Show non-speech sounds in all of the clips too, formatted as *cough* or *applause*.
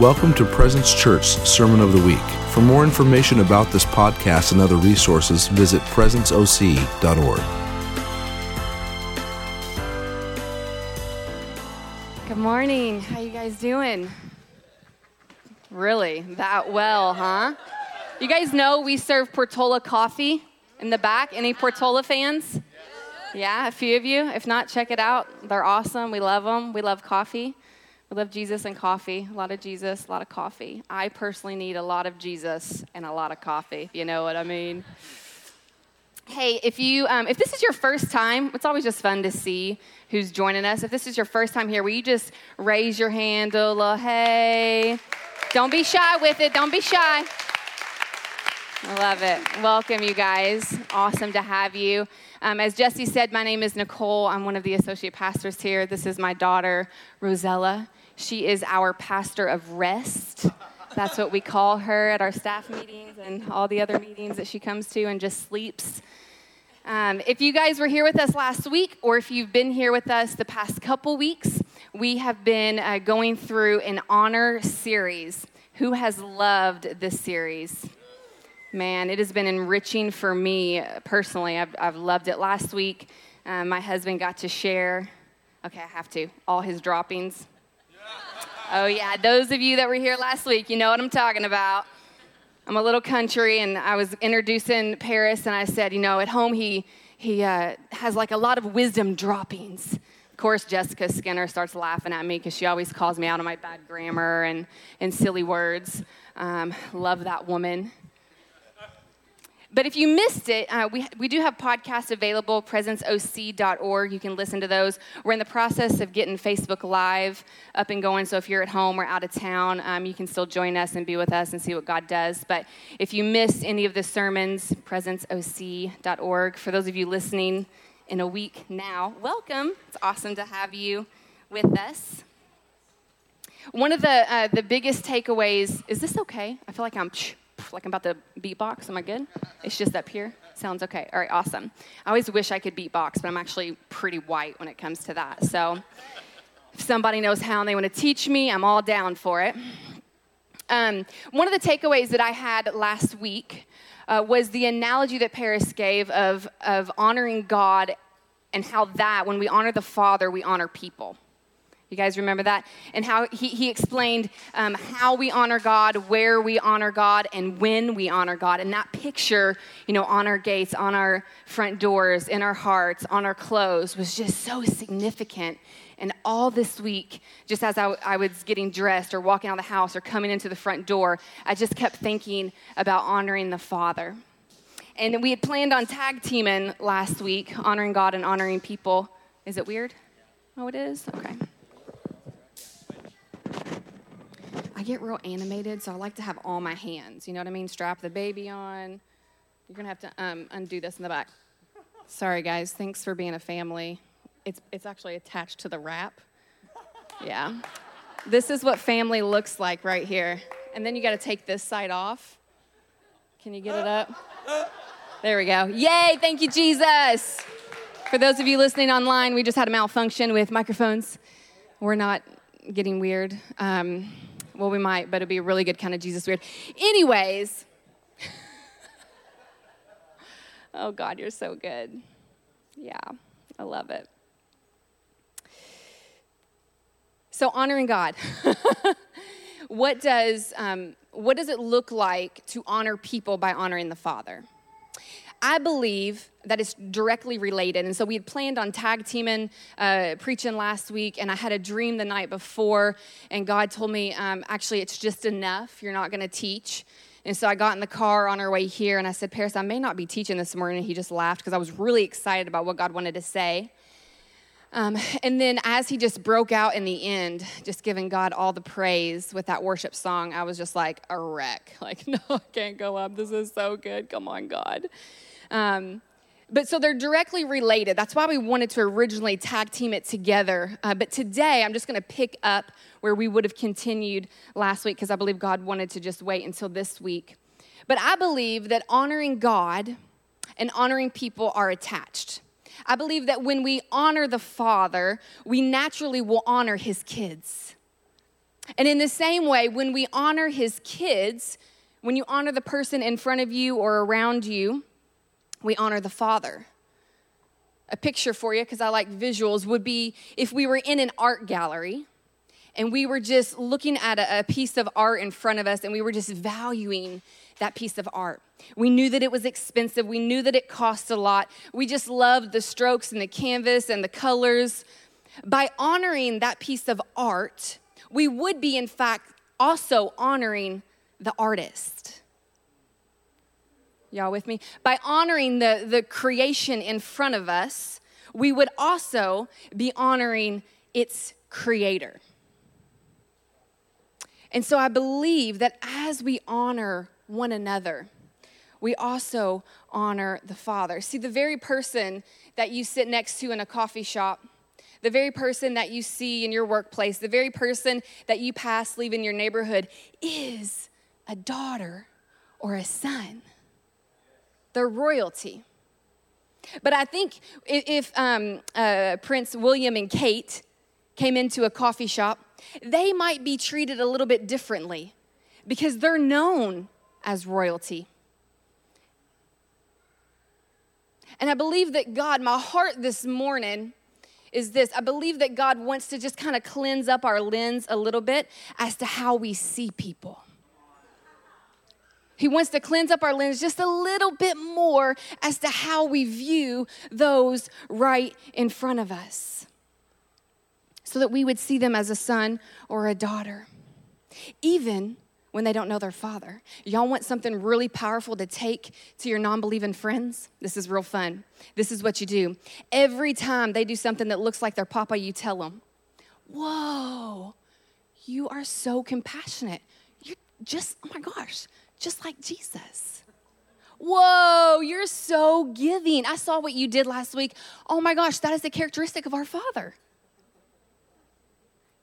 Welcome to Presence Church Sermon of the Week. For more information about this podcast and other resources, visit presenceoc.org. Good morning. How you guys doing? Really? That well, huh? You guys know we serve Portola coffee in the back. Any Portola fans? Yeah, a few of you. If not, check it out. They're awesome. We love them. We love coffee. We love Jesus and coffee. A lot of Jesus, a lot of coffee. I personally need a lot of Jesus and a lot of coffee, if you know what I mean. Hey, if you um, if this is your first time, it's always just fun to see who's joining us. If this is your first time here, will you just raise your hand, a little hey? Don't be shy with it. Don't be shy. I love it. Welcome, you guys. Awesome to have you. Um, as Jesse said, my name is Nicole. I'm one of the associate pastors here. This is my daughter, Rosella. She is our pastor of rest. That's what we call her at our staff meetings and all the other meetings that she comes to and just sleeps. Um, if you guys were here with us last week, or if you've been here with us the past couple weeks, we have been uh, going through an honor series. Who has loved this series? Man, it has been enriching for me personally. I've, I've loved it. Last week, um, my husband got to share, okay, I have to, all his droppings. Oh, yeah, those of you that were here last week, you know what I'm talking about. I'm a little country, and I was introducing Paris, and I said, you know, at home he, he uh, has like a lot of wisdom droppings. Of course, Jessica Skinner starts laughing at me because she always calls me out on my bad grammar and, and silly words. Um, love that woman. But if you missed it, uh, we, we do have podcasts available, presenceoc.org. You can listen to those. We're in the process of getting Facebook Live up and going, so if you're at home or out of town, um, you can still join us and be with us and see what God does. But if you missed any of the sermons, presenceoc.org. For those of you listening in a week now, welcome. It's awesome to have you with us. One of the, uh, the biggest takeaways is this okay? I feel like I'm like I'm about to beatbox. Am I good? It's just up here. Sounds okay. All right, awesome. I always wish I could beatbox, but I'm actually pretty white when it comes to that. So if somebody knows how and they want to teach me, I'm all down for it. Um, one of the takeaways that I had last week uh, was the analogy that Paris gave of, of honoring God and how that, when we honor the Father, we honor people. You guys remember that? And how he, he explained um, how we honor God, where we honor God, and when we honor God. And that picture, you know, on our gates, on our front doors, in our hearts, on our clothes was just so significant. And all this week, just as I, I was getting dressed or walking out of the house or coming into the front door, I just kept thinking about honoring the Father. And we had planned on tag teaming last week, honoring God and honoring people. Is it weird? Oh, it is? Okay. I get real animated, so I like to have all my hands. You know what I mean? Strap the baby on. You're gonna have to um, undo this in the back. Sorry, guys. Thanks for being a family. It's it's actually attached to the wrap. Yeah. This is what family looks like right here. And then you got to take this side off. Can you get it up? There we go. Yay! Thank you, Jesus. For those of you listening online, we just had a malfunction with microphones. We're not getting weird. Um, well, we might, but it'd be a really good kind of Jesus weird. Anyways, *laughs* oh God, you're so good. Yeah, I love it. So honoring God. *laughs* what does um, what does it look like to honor people by honoring the Father? I believe that it's directly related. And so we had planned on tag teaming, uh, preaching last week, and I had a dream the night before, and God told me, um, actually, it's just enough. You're not going to teach. And so I got in the car on our way here, and I said, Paris, I may not be teaching this morning. And he just laughed because I was really excited about what God wanted to say. Um, and then as he just broke out in the end, just giving God all the praise with that worship song, I was just like a wreck. *laughs* Like, no, I can't go up. This is so good. Come on, God. Um, but so they're directly related. That's why we wanted to originally tag team it together. Uh, but today, I'm just going to pick up where we would have continued last week because I believe God wanted to just wait until this week. But I believe that honoring God and honoring people are attached. I believe that when we honor the Father, we naturally will honor his kids. And in the same way, when we honor his kids, when you honor the person in front of you or around you, we honor the Father. A picture for you, because I like visuals, would be if we were in an art gallery and we were just looking at a, a, piece of art in front of us and we were just valuing that piece of art. We knew that it was expensive, we knew that it cost a lot. We just loved the strokes and the canvas and the colors. By honoring that piece of art, we would be, in fact, also honoring the artist. Y'all with me? By honoring the, the creation in front of us, we would also be honoring its creator. And so I believe that as we honor one another, we also honor the Father. See, the very person that you sit next to in a coffee shop, the very person that you see in your workplace, the very person that you pass leaving your neighborhood is a daughter or a son. They're royalty. But I think if um, uh, Prince William and Kate came into a coffee shop, they might be treated a little bit differently because they're known as royalty. And I believe that God, my heart this morning is this I believe that God wants to just kind of cleanse up our lens a little bit as to how we see people. He wants to cleanse up our lens just a little bit more as to how we view those right in front of us so that we would see them as a son or a daughter, even when they don't know their father. Y'all want something really powerful to take to your non believing friends? This is real fun. This is what you do. Every time they do something that looks like their papa, you tell them, Whoa, you are so compassionate. You're just, oh my gosh, just like Jesus. Whoa, you're so giving. I saw what you did last week. Oh my gosh, that is a characteristic of our Father.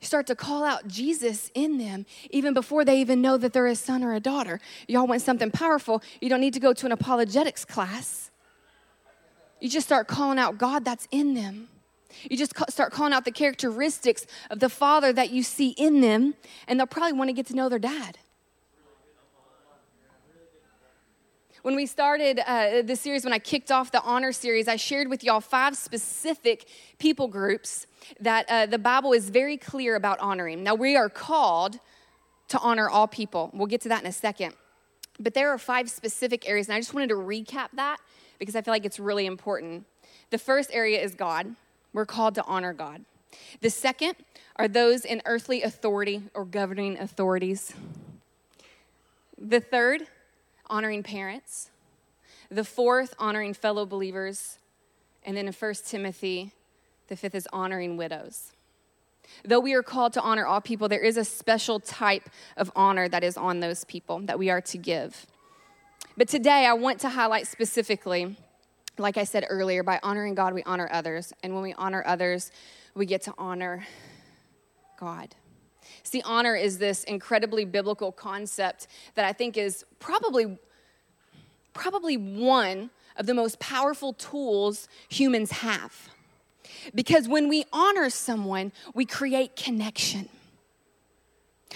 You start to call out Jesus in them even before they even know that they're a son or a daughter. Y'all want something powerful, you don't need to go to an apologetics class. You just start calling out God that's in them. You just start calling out the characteristics of the Father that you see in them, and they'll probably want to get to know their dad. When we started uh, the series, when I kicked off the honor series, I shared with y'all five specific people groups that uh, the Bible is very clear about honoring. Now, we are called to honor all people. We'll get to that in a second. But there are five specific areas, and I just wanted to recap that because I feel like it's really important. The first area is God. We're called to honor God. The second are those in earthly authority or governing authorities. The third honoring parents. The fourth, honoring fellow believers. And then in 1 Timothy, the fifth is honoring widows. Though we are called to honor all people, there is a special type of honor that is on those people that we are to give. But today, I want to highlight specifically, like I said earlier, by honoring God, we honor others. And when we honor others, we get to honor God. See, honor is this incredibly biblical concept that I think is probably, probably one of the most powerful tools humans have. Because when we honor someone, we create connection.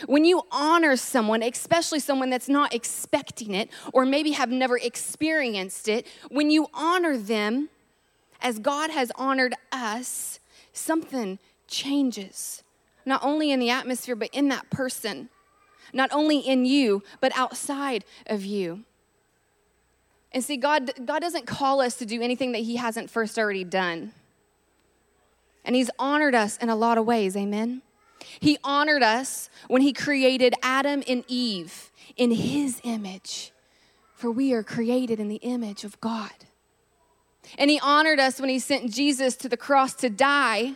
When you honor someone, especially someone that's not expecting it or maybe have never experienced it, when you honor them as God has honored us, something changes not only in the atmosphere, but in that person, not only in you, but outside of you. And see, God, God doesn't call us to do anything that He hasn't first already done. And He's honored us in a lot of ways, amen? He honored us when He created Adam and Eve in His image, for we are created in the image of God. And He honored us when He sent Jesus to the cross to die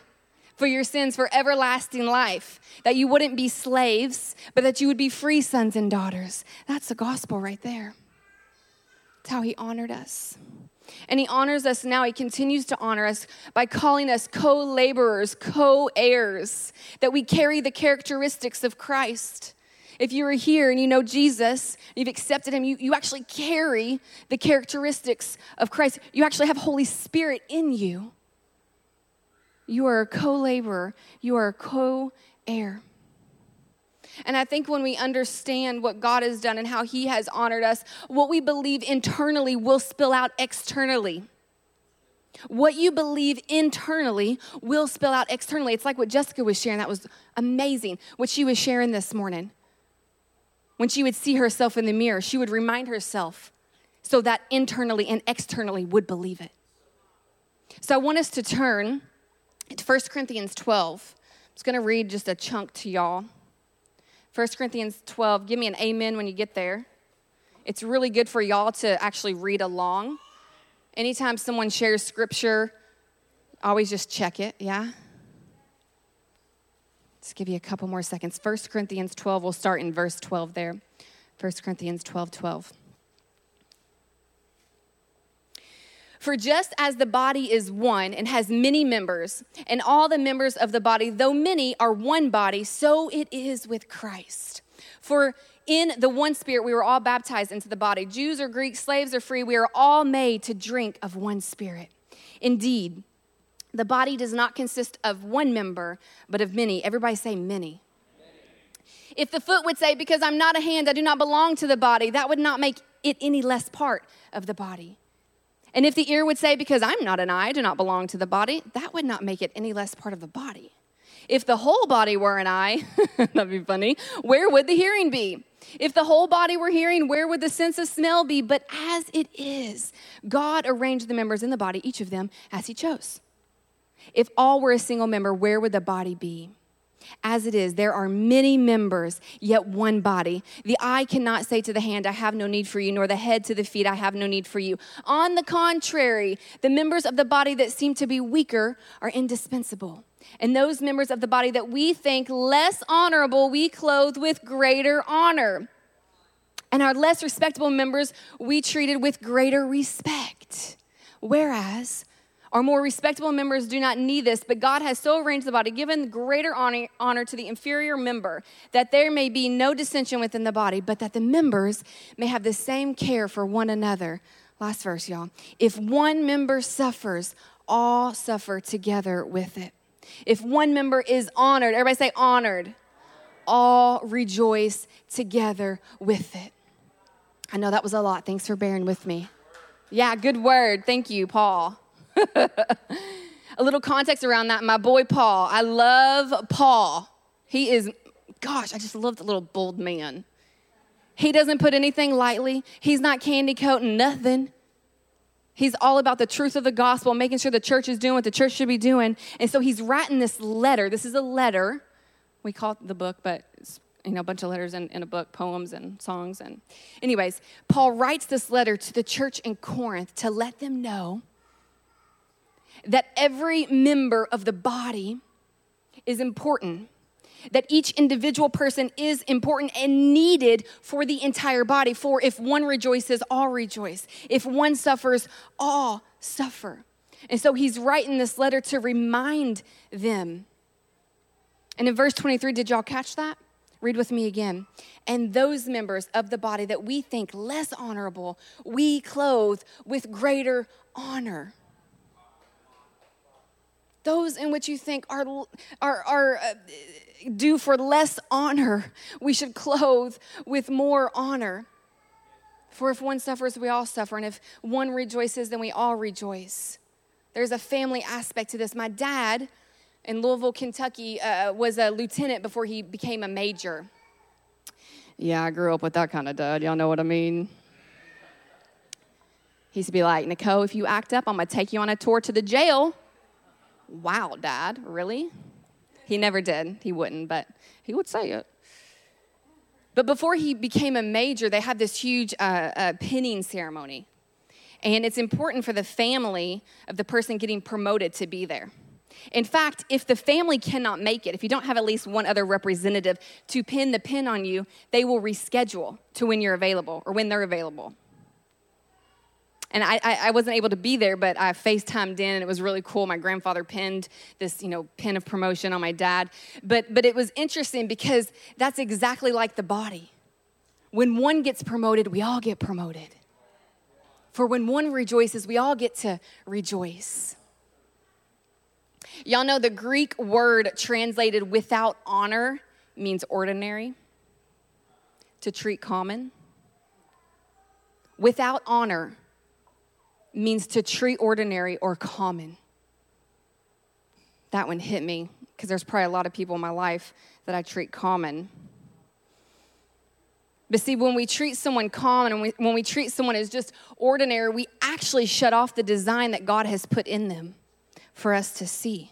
for your sins for everlasting life, that you wouldn't be slaves, but that you would be free sons and daughters. That's the gospel right there. That's how he honored us. And he honors us now. He continues to honor us by calling us co laborers, co heirs, that we carry the characteristics of Christ. If you are here and you know Jesus, you've accepted him, you, you actually carry the characteristics of Christ. You actually have Holy Spirit in you. You are a co laborer, you are a co heir. And I think when we understand what God has done and how He has honored us, what we believe internally will spill out externally. What you believe internally will spill out externally. It's like what Jessica was sharing. That was amazing. What she was sharing this morning. When she would see herself in the mirror, she would remind herself so that internally and externally would believe it. So I want us to turn to 1 Corinthians 12. I'm just going to read just a chunk to y'all. 1 Corinthians 12. Give me an amen when you get there. It's really good for y'all to actually read along. Anytime someone shares scripture, always just check it, yeah? Let's give you a couple more seconds. 1 Corinthians 12, we'll start in verse 12 there. 1 Corinthians 12 12. For just as the body is one and has many members, and all the members of the body, though many, are one body, so it is with Christ. For in the one spirit we were all baptized into the body. Jews or Greeks, slaves or free, we are all made to drink of one spirit. Indeed, the body does not consist of one member, but of many. Everybody say many. If the foot would say, Because I'm not a hand, I do not belong to the body, that would not make it any less part of the body. And if the ear would say, Because I'm not an eye, I do not belong to the body, that would not make it any less part of the body. If the whole body were an eye, *laughs* that'd be funny, where would the hearing be? If the whole body were hearing, where would the sense of smell be? But as it is, God arranged the members in the body, each of them, as He chose. If all were a single member, where would the body be? As it is, there are many members, yet one body. The eye cannot say to the hand, I have no need for you, nor the head to the feet, I have no need for you. On the contrary, the members of the body that seem to be weaker are indispensable. And those members of the body that we think less honorable, we clothe with greater honor. And our less respectable members, we treated with greater respect. Whereas our more respectable members do not need this, but God has so arranged the body, given greater honor, honor, to the inferior member, that there may be no dissension within the body, but that the members may have the same care for one another. Last verse, y'all. If one member suffers, all suffer together with it. If one member is honored, everybody say honored, all rejoice together with it. I know that was a lot. Thanks for bearing with me. Yeah, good word. Thank you, Paul. *laughs* a little context around that. My boy Paul. I love Paul. He is, gosh, I just love the little bold man. He doesn't put anything lightly, he's not candy coating nothing. He's all about the truth of the gospel, making sure the church is doing what the church should be doing. And so he's writing this letter. This is a letter. We call it the book, but you know, a bunch of letters in, in a book, poems and songs. And anyways, Paul writes this letter to the church in Corinth to let them know that every member of the body is important, that each individual person is important and needed for the entire body. For if one rejoices, all rejoice. If one suffers, all suffer. And so he's writing this letter to remind them. And in verse 23, did y'all catch that? Read with me again. And those members of the body that we think less honorable, we clothe with greater honor those in which you think are, are, are uh, due for less honor, we should clothe with more honor. For if one suffers, we all suffer. And if one rejoices, then we all rejoice. There's a family aspect to this. My dad in Louisville, Kentucky, uh, was a lieutenant before he became a major. Yeah, I grew up with that kind of dad. Y'all know what I mean? He used to be like, Nicole, if you act up, I'm going to take you on a tour to the jail. Wow, Dad, really? He never did. He wouldn't, but he would say it. But before he became a major, they had this huge uh, uh, pinning ceremony. And it's important for the family of the person getting promoted to be there. In fact, if the family cannot make it, if you don't have at least one other representative to pin the pin on you, they will reschedule to when you're available or when they're available and I, I, wasn't able to be there, but I FaceTimed in, and it was really cool. My grandfather pinned this, you know, pin of promotion on my dad. But, but it was interesting because that's exactly like the body. When one gets promoted, we all get promoted. For when one rejoices, we all get to rejoice. Y'all know the Greek word translated without honor means ordinary. to treat common. Without honor means to treat ordinary or common. That one hit me because there's probably a lot of people in my life that I treat common. But see, when we treat someone common and we, when we treat someone as just ordinary, we actually shut off the design that God has put in them for us to see.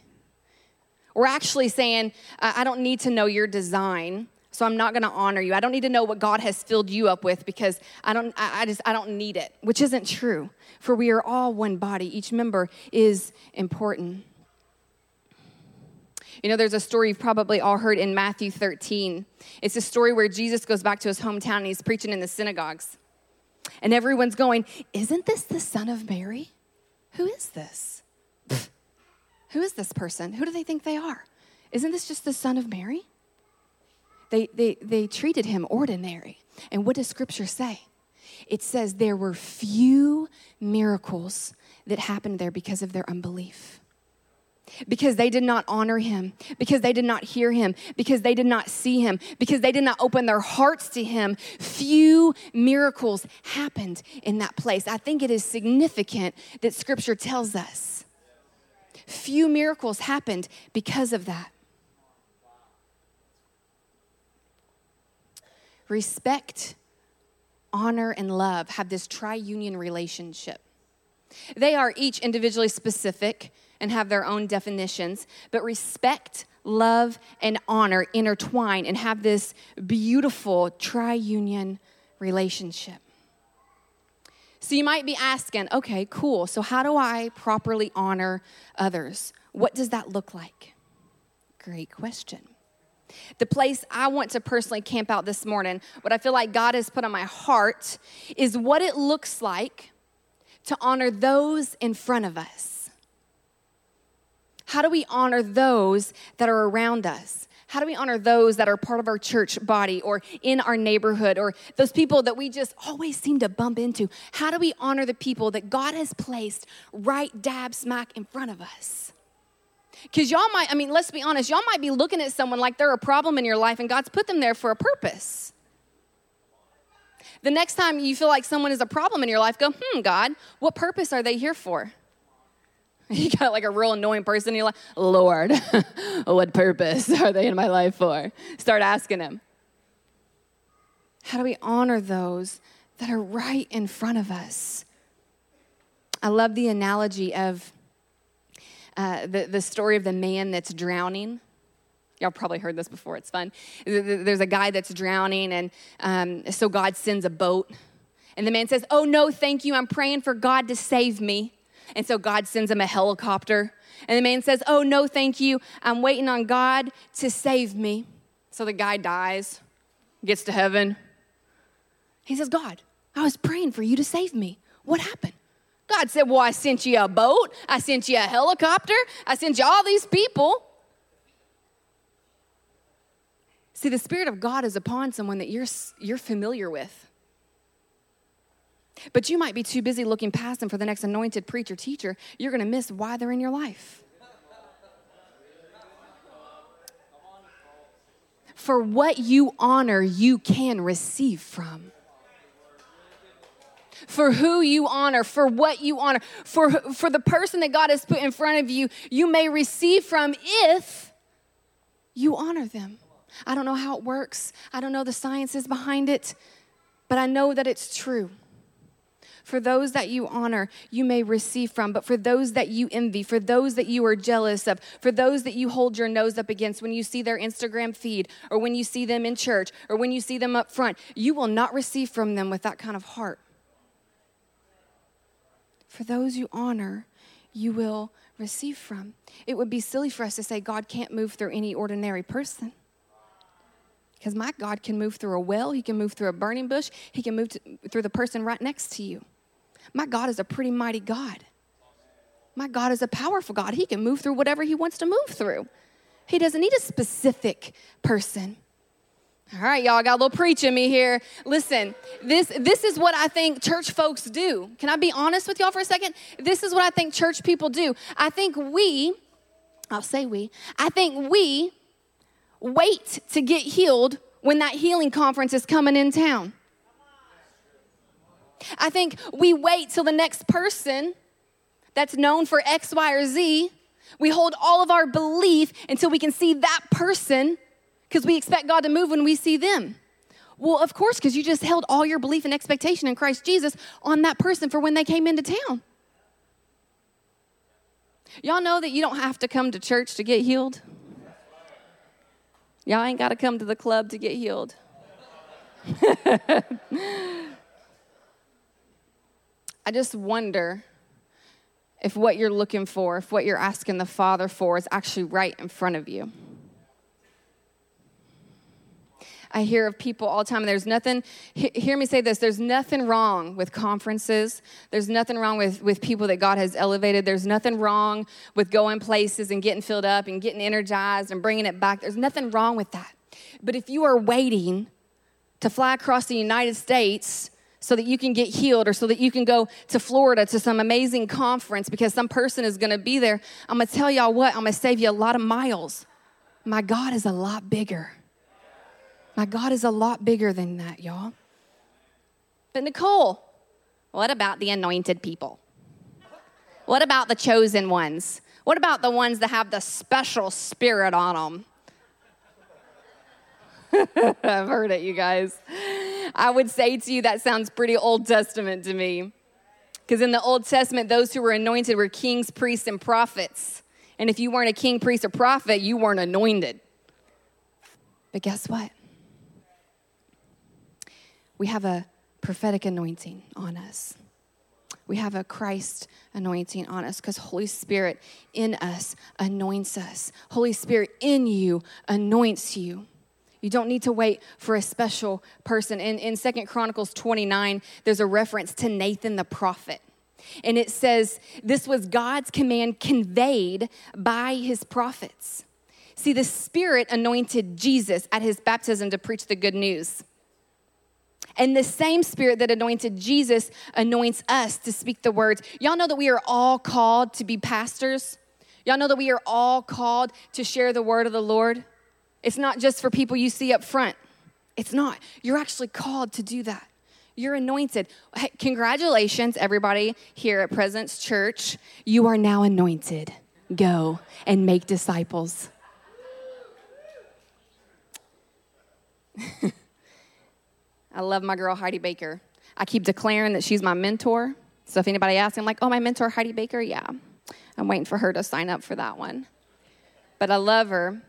We're actually saying, I don't need to know your design, so I'm not going to honor you. I don't need to know what God has filled you up with because I don't I, I just I don't need it, which isn't true. For we are all one body. Each member is important. You know, there's a story you've probably all heard in Matthew 13. It's a story where Jesus goes back to his hometown and he's preaching in the synagogues. And everyone's going, Isn't this the son of Mary? Who is this? Who is this person? Who do they think they are? Isn't this just the son of Mary? They, they, they treated him ordinary. And what does scripture say? It says there were few miracles that happened there because of their unbelief because they did not honor him, because they did not hear him, because they did not see him, because they did not open their hearts to him, few miracles happened in that place. I think it is significant that scripture tells us few miracles happened because of that. Respect, honor, and love have this triunion relationship. They are each individually specific and have their own definitions, but respect, love, and honor intertwine and have this beautiful triunion relationship. So you might be asking, okay, cool. So, how do I properly honor others? What does that look like? Great question. The place I want to personally camp out this morning, what I feel like God has put on my heart, is what it looks like to honor those in front of us. How do we honor those that are around us? How do we honor those that are part of our church body or in our neighborhood or those people that we just always seem to bump into? How do we honor the people that God has placed right dab smack in front of us? Because y'all might, I mean, let's be honest, y'all might be looking at someone like they're a problem in your life and God's put them there for a purpose. The next time you feel like someone is a problem in your life, go, hmm, God, what purpose are they here for? *laughs* You got like a real annoying person, you're like, Lord, *laughs* what purpose are they in my life for? Start asking him. How do we honor those that are right in front of us? I love the analogy of uh, the, the story of the man that's drowning. Y'all probably heard this before, it's fun. There's a guy that's drowning, and um, so God sends a boat. And the man says, Oh, no, thank you. I'm praying for God to save me. And so God sends him a helicopter. And the man says, Oh, no, thank you. I'm waiting on God to save me. So the guy dies, gets to heaven. He says, God, I was praying for you to save me. What happened? God said, Well, I sent you a boat, I sent you a helicopter, I sent you all these people. See, the Spirit of God is upon someone that you're, you're familiar with. But you might be too busy looking past them for the next anointed preacher teacher. You're going to miss why they're in your life. For what you honor, you can receive from. For who you honor, for what you honor, for, for the person that God has put in front of you, you may receive from if you honor them. I don't know how it works, I don't know the sciences behind it, but I know that it's true. For those that you honor, you may receive from, but for those that you envy, for those that you are jealous of, for those that you hold your nose up against when you see their Instagram feed or when you see them in church or when you see them up front, you will not receive from them with that kind of heart. For those you honor, you will receive from. It would be silly for us to say God can't move through any ordinary person. Because my God can move through a well, He can move through a burning bush, He can move to, through the person right next to you. My God is a pretty mighty God. My God is a powerful God. He can move through whatever He wants to move through. He doesn't need a specific person. All right, y'all I got a little preach in me here. Listen, this this is what I think church folks do. Can I be honest with y'all for a second? This is what I think church people do. I think we, I'll say we, I think we wait to get healed when that healing conference is coming in town. I think we wait till the next person that's known for X, Y, or Z. We hold all of our belief until we can see that person because we expect God to move when we see them. Well, of course, because you just held all your belief and expectation in Christ Jesus on that person for when they came into town. Y'all know that you don't have to come to church to get healed? Y'all ain't got to come to the club to get healed. *laughs* I just wonder if what you're looking for, if what you're asking the Father for is actually right in front of you. I hear of people all the time, there's nothing, hear me say this there's nothing wrong with conferences. There's nothing wrong with, with people that God has elevated. There's nothing wrong with going places and getting filled up and getting energized and bringing it back. There's nothing wrong with that. But if you are waiting to fly across the United States so that you can get healed or so that you can go to Florida to some amazing conference because some person is going to be there, I'm going to tell y'all what, I'm going to save you a lot of miles. My God is a lot bigger. My God is a lot bigger than that, y'all. But Nicole, what about the anointed people? What about the chosen ones? What about the ones that have the special spirit on them? *laughs* I've heard it, you guys. I would say to you, that sounds pretty Old Testament to me. Because in the Old Testament, those who were anointed were kings, priests, and prophets. And if you weren't a king, priest, or prophet, you weren't anointed. But guess what? We have a prophetic anointing on us. We have a Christ anointing on us because Holy Spirit in us anoints us. Holy Spirit in you anoints you. You don't need to wait for a special person. In, in 2 Chronicles 29, there's a reference to Nathan the prophet. And it says, This was God's command conveyed by his prophets. See, the Spirit anointed Jesus at his baptism to preach the good news. And the same spirit that anointed Jesus anoints us to speak the words. Y'all know that we are all called to be pastors. Y'all know that we are all called to share the word of the Lord. It's not just for people you see up front. It's not. You're actually called to do that. You're anointed. Hey, congratulations, everybody here at Presence Church. You are now anointed. Go and make disciples. *laughs* I love my girl Heidi Baker. I keep declaring that she's my mentor. So if anybody asks, I'm like, oh, my mentor, Heidi Baker? Yeah. I'm waiting for her to sign up for that one. But I love her.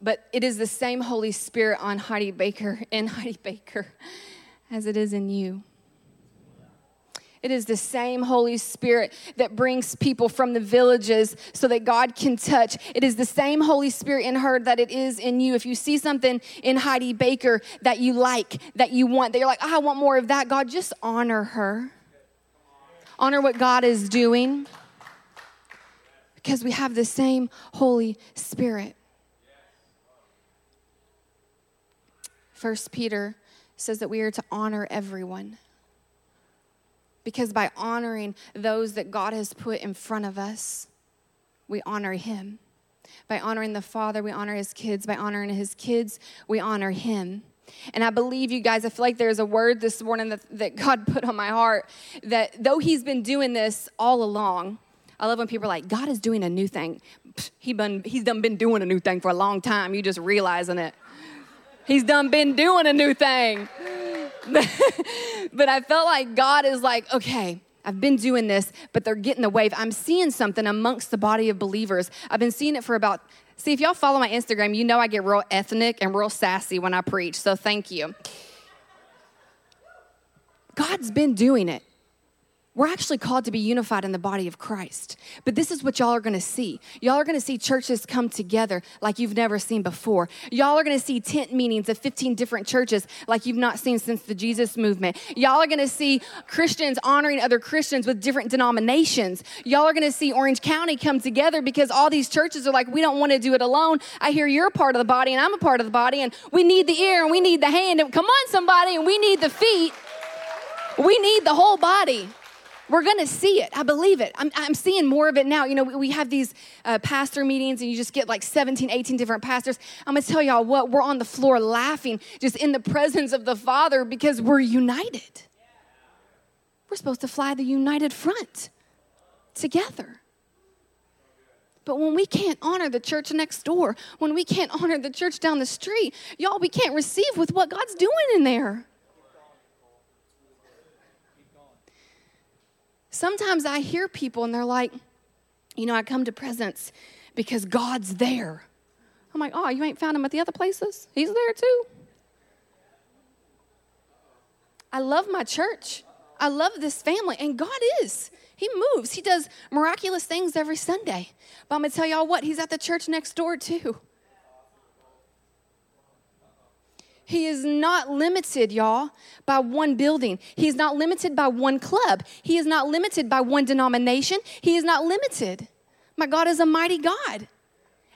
But it is the same Holy Spirit on Heidi Baker, *laughs* in Heidi Baker, as it is in you. It is the same Holy Spirit that brings people from the villages so that God can touch. It is the same Holy Spirit in her that it is in you. If you see something in Heidi Baker that you like, that you want, that you're like, oh, I want more of that, God, just honor her. Honor what God is doing because we have the same Holy Spirit. First Peter says that we are to honor everyone. Because by honoring those that God has put in front of us, we honor Him. By honoring the Father, we honor His kids. By honoring His kids, we honor Him. And I believe you guys, I feel like there's a word this morning that, that God put on my heart that though He's been doing this all along, I love when people are like, God is doing a new thing. He been, he's done been doing a new thing for a long time. You just realizing it. He's done been doing a new thing. *laughs* but I felt like God is like, okay, I've been doing this, but they're getting the wave. I'm seeing something amongst the body of believers. I've been seeing it for about, see, if y'all follow my Instagram, you know I get real ethnic and real sassy when I preach. So thank you. God's been doing it. We're actually called to be unified in the body of Christ. But this is what y'all are gonna see. Y'all are gonna see churches come together like you've never seen before. Y'all are gonna see tent meetings of 15 different churches like you've not seen since the Jesus movement. Y'all are gonna see Christians honoring other Christians with different denominations. Y'all are gonna see Orange County come together because all these churches are like, we don't wanna do it alone. I hear you're part of the body and I'm a part of the body, and we need the ear and we need the hand. And come on, somebody, and we need the feet. We need the whole body. We're going to see it. I believe it. I'm, I'm seeing more of it now. You know, we, we have these uh, pastor meetings and you just get like 17, 18 different pastors. I'm going to tell y'all what, we're on the floor laughing just in the presence of the Father because we're united. We're supposed to fly the united front together. But when we can't honor the church next door, when we can't honor the church down the street, y'all, we can't receive with what God's doing in there. Sometimes I hear people and they're like, you know, I come to presence because God's there. I'm like, oh, you ain't found him at the other places? He's there too. I love my church. I love this family, and God is. He moves. He does miraculous things every Sunday. But I'm going to tell y'all what, He's at the church next door too. He is not limited, y'all, by one building. He is not limited by one club. He is not limited by one denomination. He is not limited. My God is a mighty God.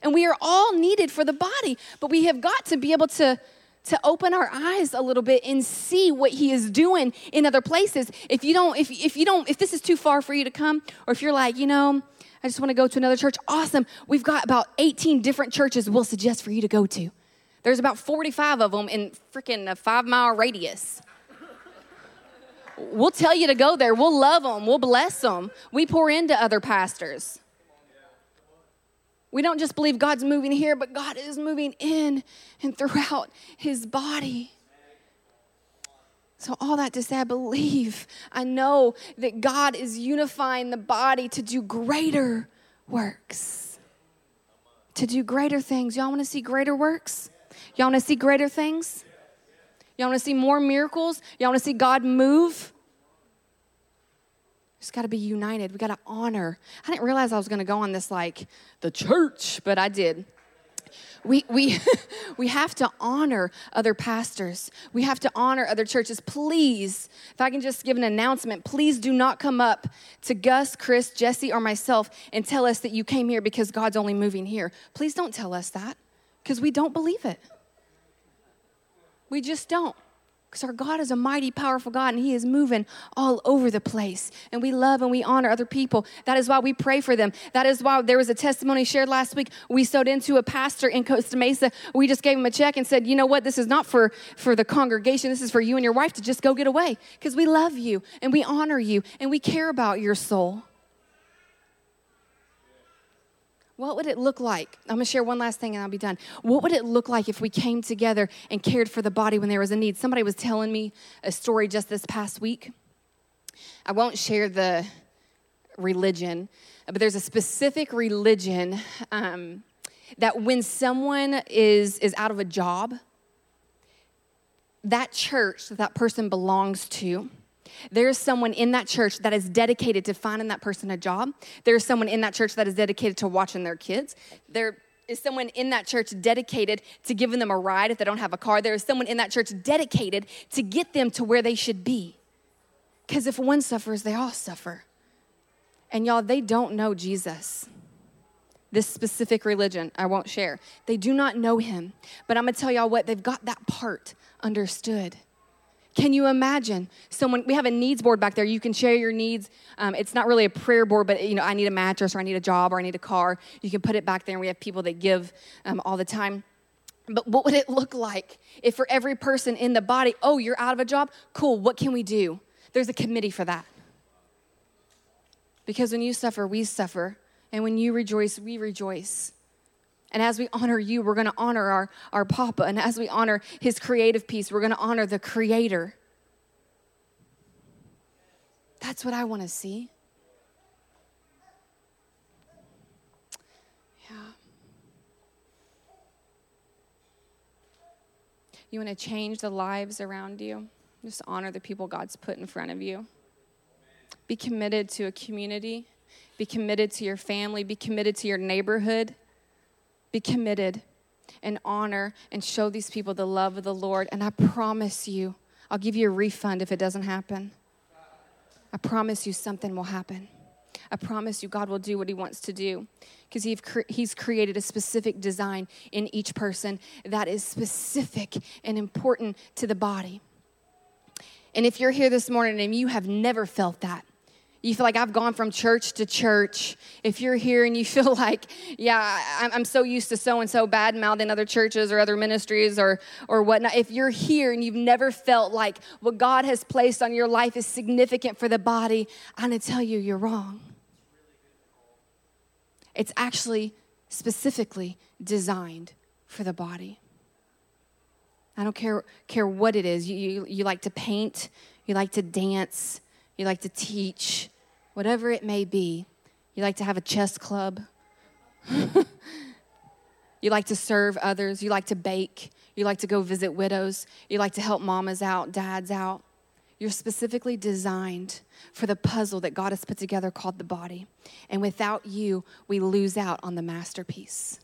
And we are all needed for the body, but we have got to be able to to open our eyes a little bit and see what he is doing in other places. If you don't if if you don't if this is too far for you to come or if you're like, you know, I just want to go to another church, awesome. We've got about 18 different churches we'll suggest for you to go to. There's about 45 of them in freaking a five mile radius. We'll tell you to go there. We'll love them. We'll bless them. We pour into other pastors. We don't just believe God's moving here, but God is moving in and throughout his body. So, all that to say, I believe, I know that God is unifying the body to do greater works. To do greater things. Y'all want to see greater works? Y'all want to see greater things? Y'all want to see more miracles? Y'all want to see God move? Just got to be united. We got to honor. I didn't realize I was going to go on this like the church, but I did. We, we, *laughs* we have to honor other pastors. We have to honor other churches. Please, if I can just give an announcement, please do not come up to Gus, Chris, Jesse, or myself and tell us that you came here because God's only moving here. Please don't tell us that because we don't believe it. We just don't. Because our God is a mighty, powerful God, and He is moving all over the place. And we love and we honor other people. That is why we pray for them. That is why there was a testimony shared last week. We sowed into a pastor in Costa Mesa. We just gave him a check and said, you know what? This is not for, for the congregation. This is for you and your wife to just go get away. Because we love you and we honor you and we care about your soul. What would it look like? I'm gonna share one last thing and I'll be done. What would it look like if we came together and cared for the body when there was a need? Somebody was telling me a story just this past week. I won't share the religion, but there's a specific religion um, that when someone is, is out of a job, that church that that person belongs to, there's someone in that church that is dedicated to finding that person a job. There's someone in that church that is dedicated to watching their kids. There is someone in that church dedicated to giving them a ride if they don't have a car. There is someone in that church dedicated to get them to where they should be. Because if one suffers, they all suffer. And y'all, they don't know Jesus. This specific religion, I won't share. They do not know him. But I'm gonna tell y'all what, they've got that part understood. Can you imagine someone? We have a needs board back there. You can share your needs. Um, it's not really a prayer board, but you know, I need a mattress, or I need a job, or I need a car. You can put it back there, and we have people that give um, all the time. But what would it look like if for every person in the body, oh, you're out of a job? Cool. What can we do? There's a committee for that. Because when you suffer, we suffer, and when you rejoice, we rejoice. And as we honor you, we're going to honor our, our Papa. And as we honor his creative piece, we're going to honor the Creator. That's what I want to see. Yeah. You want to change the lives around you? Just honor the people God's put in front of you. Be committed to a community. Be committed to your family. Be committed to your neighborhood be committed and honor and show these people the love of the Lord. And I promise you, I'll give you a refund if it doesn't happen. I promise you something will happen. I promise you God will do what He wants to do because He's created a specific design in each person that is specific and important to the body. And if you're here this morning and you have never felt that, You feel like I've gone from church to church. If you're here and you *laughs* feel like, yeah, I'm so used to so and so bad mouthing other churches or other ministries or, or whatnot, if you're here and you've never felt like what God has placed on your life is significant for the body, I'm gonna tell you, you're wrong. It's actually specifically designed for the body. I don't care, care what it is. You, you, you like to paint, you like to dance, you like to teach, whatever it may be. You like to have a chess club. *laughs* you like to serve others. You like to bake. You like to go visit widows. You like to help mamas out, dads out. You're specifically designed for the puzzle that God has put together called the body. And without you, we lose out on the masterpiece.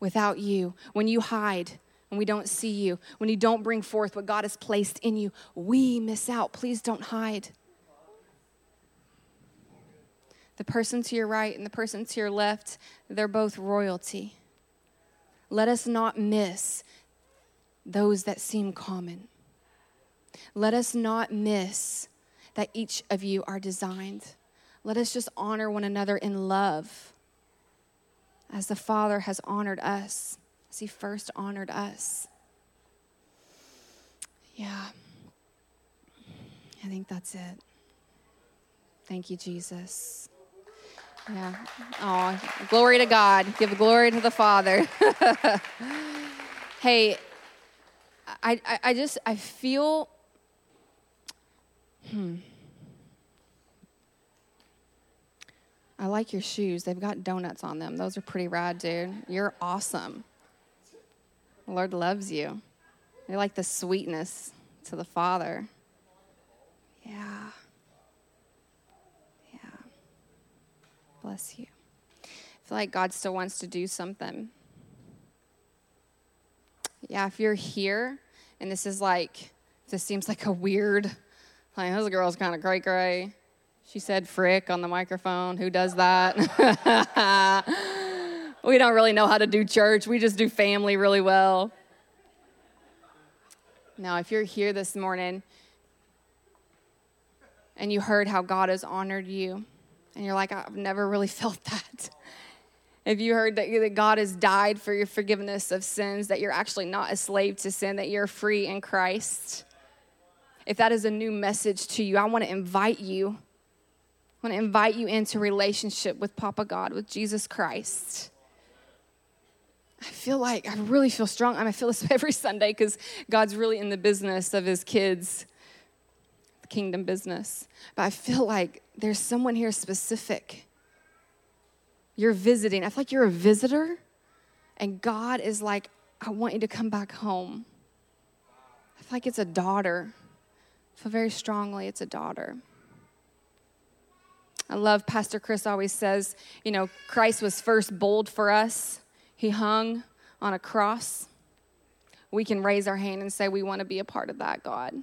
Without you, when you hide, when we don't see you, when you don't bring forth what God has placed in you, we miss out. Please don't hide. The person to your right and the person to your left, they're both royalty. Let us not miss those that seem common. Let us not miss that each of you are designed. Let us just honor one another in love as the Father has honored us, as He first honored us. Yeah. I think that's it. Thank you, Jesus. Yeah. Oh, glory to God. Give glory to the Father. *laughs* hey, I, I, I just, I feel, hmm. I like your shoes. They've got donuts on them. Those are pretty rad, dude. You're awesome. The Lord loves you. You're like the sweetness to the Father. Yeah. Bless you. I feel like God still wants to do something. Yeah, if you're here and this is like, this seems like a weird, like, this girl's kind of cray cray. She said frick on the microphone. Who does that? *laughs* we don't really know how to do church, we just do family really well. Now, if you're here this morning and you heard how God has honored you, and you're like, I've never really *laughs* felt that. If you heard that, that God has died for your forgiveness of sins, that you're actually not a slave to sin, that you're free in Christ, if that is a new message to you, I want to invite you. I want to invite you into relationship with Papa God, with Jesus Christ. I feel like I really feel strong. I, I feel this *laughs* every Sunday because God's really in the business of his kids kingdom business. But I feel like there's someone here specific. You're visiting. I feel like you're a visitor, and God is like, I want you to come back home. I feel like it's a daughter. I feel very strongly it's a daughter. I love Pastor Chris always says, you know, Christ was first bold for us. He hung on a cross. We can raise our hand and say, We want to be a part of that, God.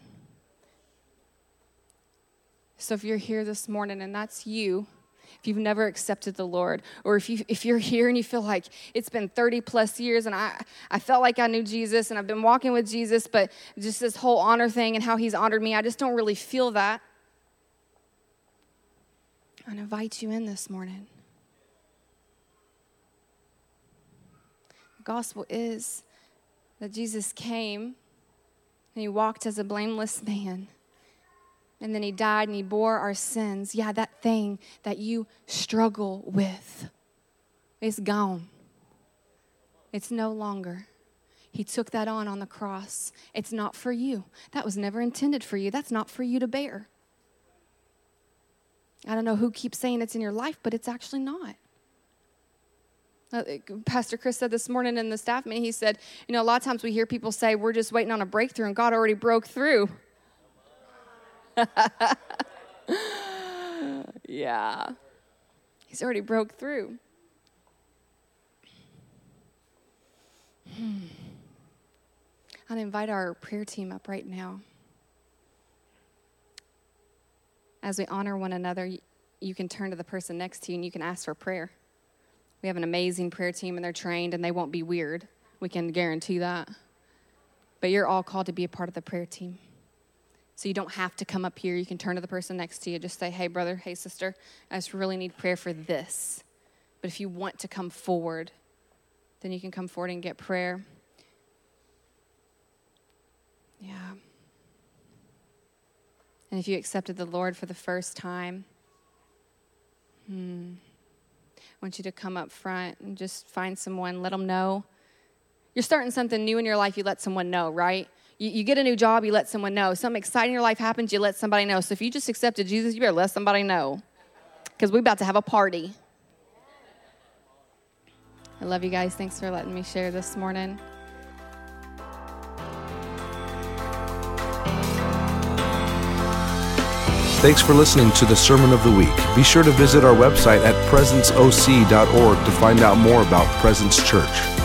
So if you're here this morning and that's you, if you've never accepted the Lord, or if, you, if you're here and you feel like it's been 30 plus years and I, I felt like I knew Jesus and I've been walking with Jesus, but just this whole honor thing and how he's honored me, I just don't really feel that. I invite you in this morning. The gospel is that Jesus came and he walked as a blameless man and then he died and he bore our sins. Yeah, that thing that you struggle with is gone. It's no longer. He took that on on the cross. It's not for you. That was never intended for you. That's not for you to bear. I don't know who keeps saying it's in your life, but it's actually not. Uh, Pastor Chris said this morning in the staff meeting, he said, You know, a lot of times we hear people say, We're just waiting on a breakthrough, and God already broke through. *laughs* yeah. He's already broke through. Hmm. I'd invite our prayer team up right now. As we honor one another, you can turn to the person next to you and you can ask for prayer. We have an amazing prayer team and they're trained and they won't be weird. We can guarantee that. But you're all called to be a part of the prayer team. So you don't have to come up here. You can turn to the person next to you. Just say, hey, brother, hey, sister, I just really need prayer for this. But if you want to come forward, then you can come forward and get prayer. Yeah. And if you accepted the Lord for the first time, hmm, I want you to come up front and just find someone, let them know. You're starting something new in your life, you let someone know, right? You, you get a new job, you let someone know. Something exciting in your life happens, you let somebody know. So if you just accepted Jesus, you better let somebody know because we're about to have a party. I love you guys. Thanks for letting me share this morning. Thanks for listening to the Sermon of the Week. Be sure to visit our website at presenceoc.org to find out more about Presence Church.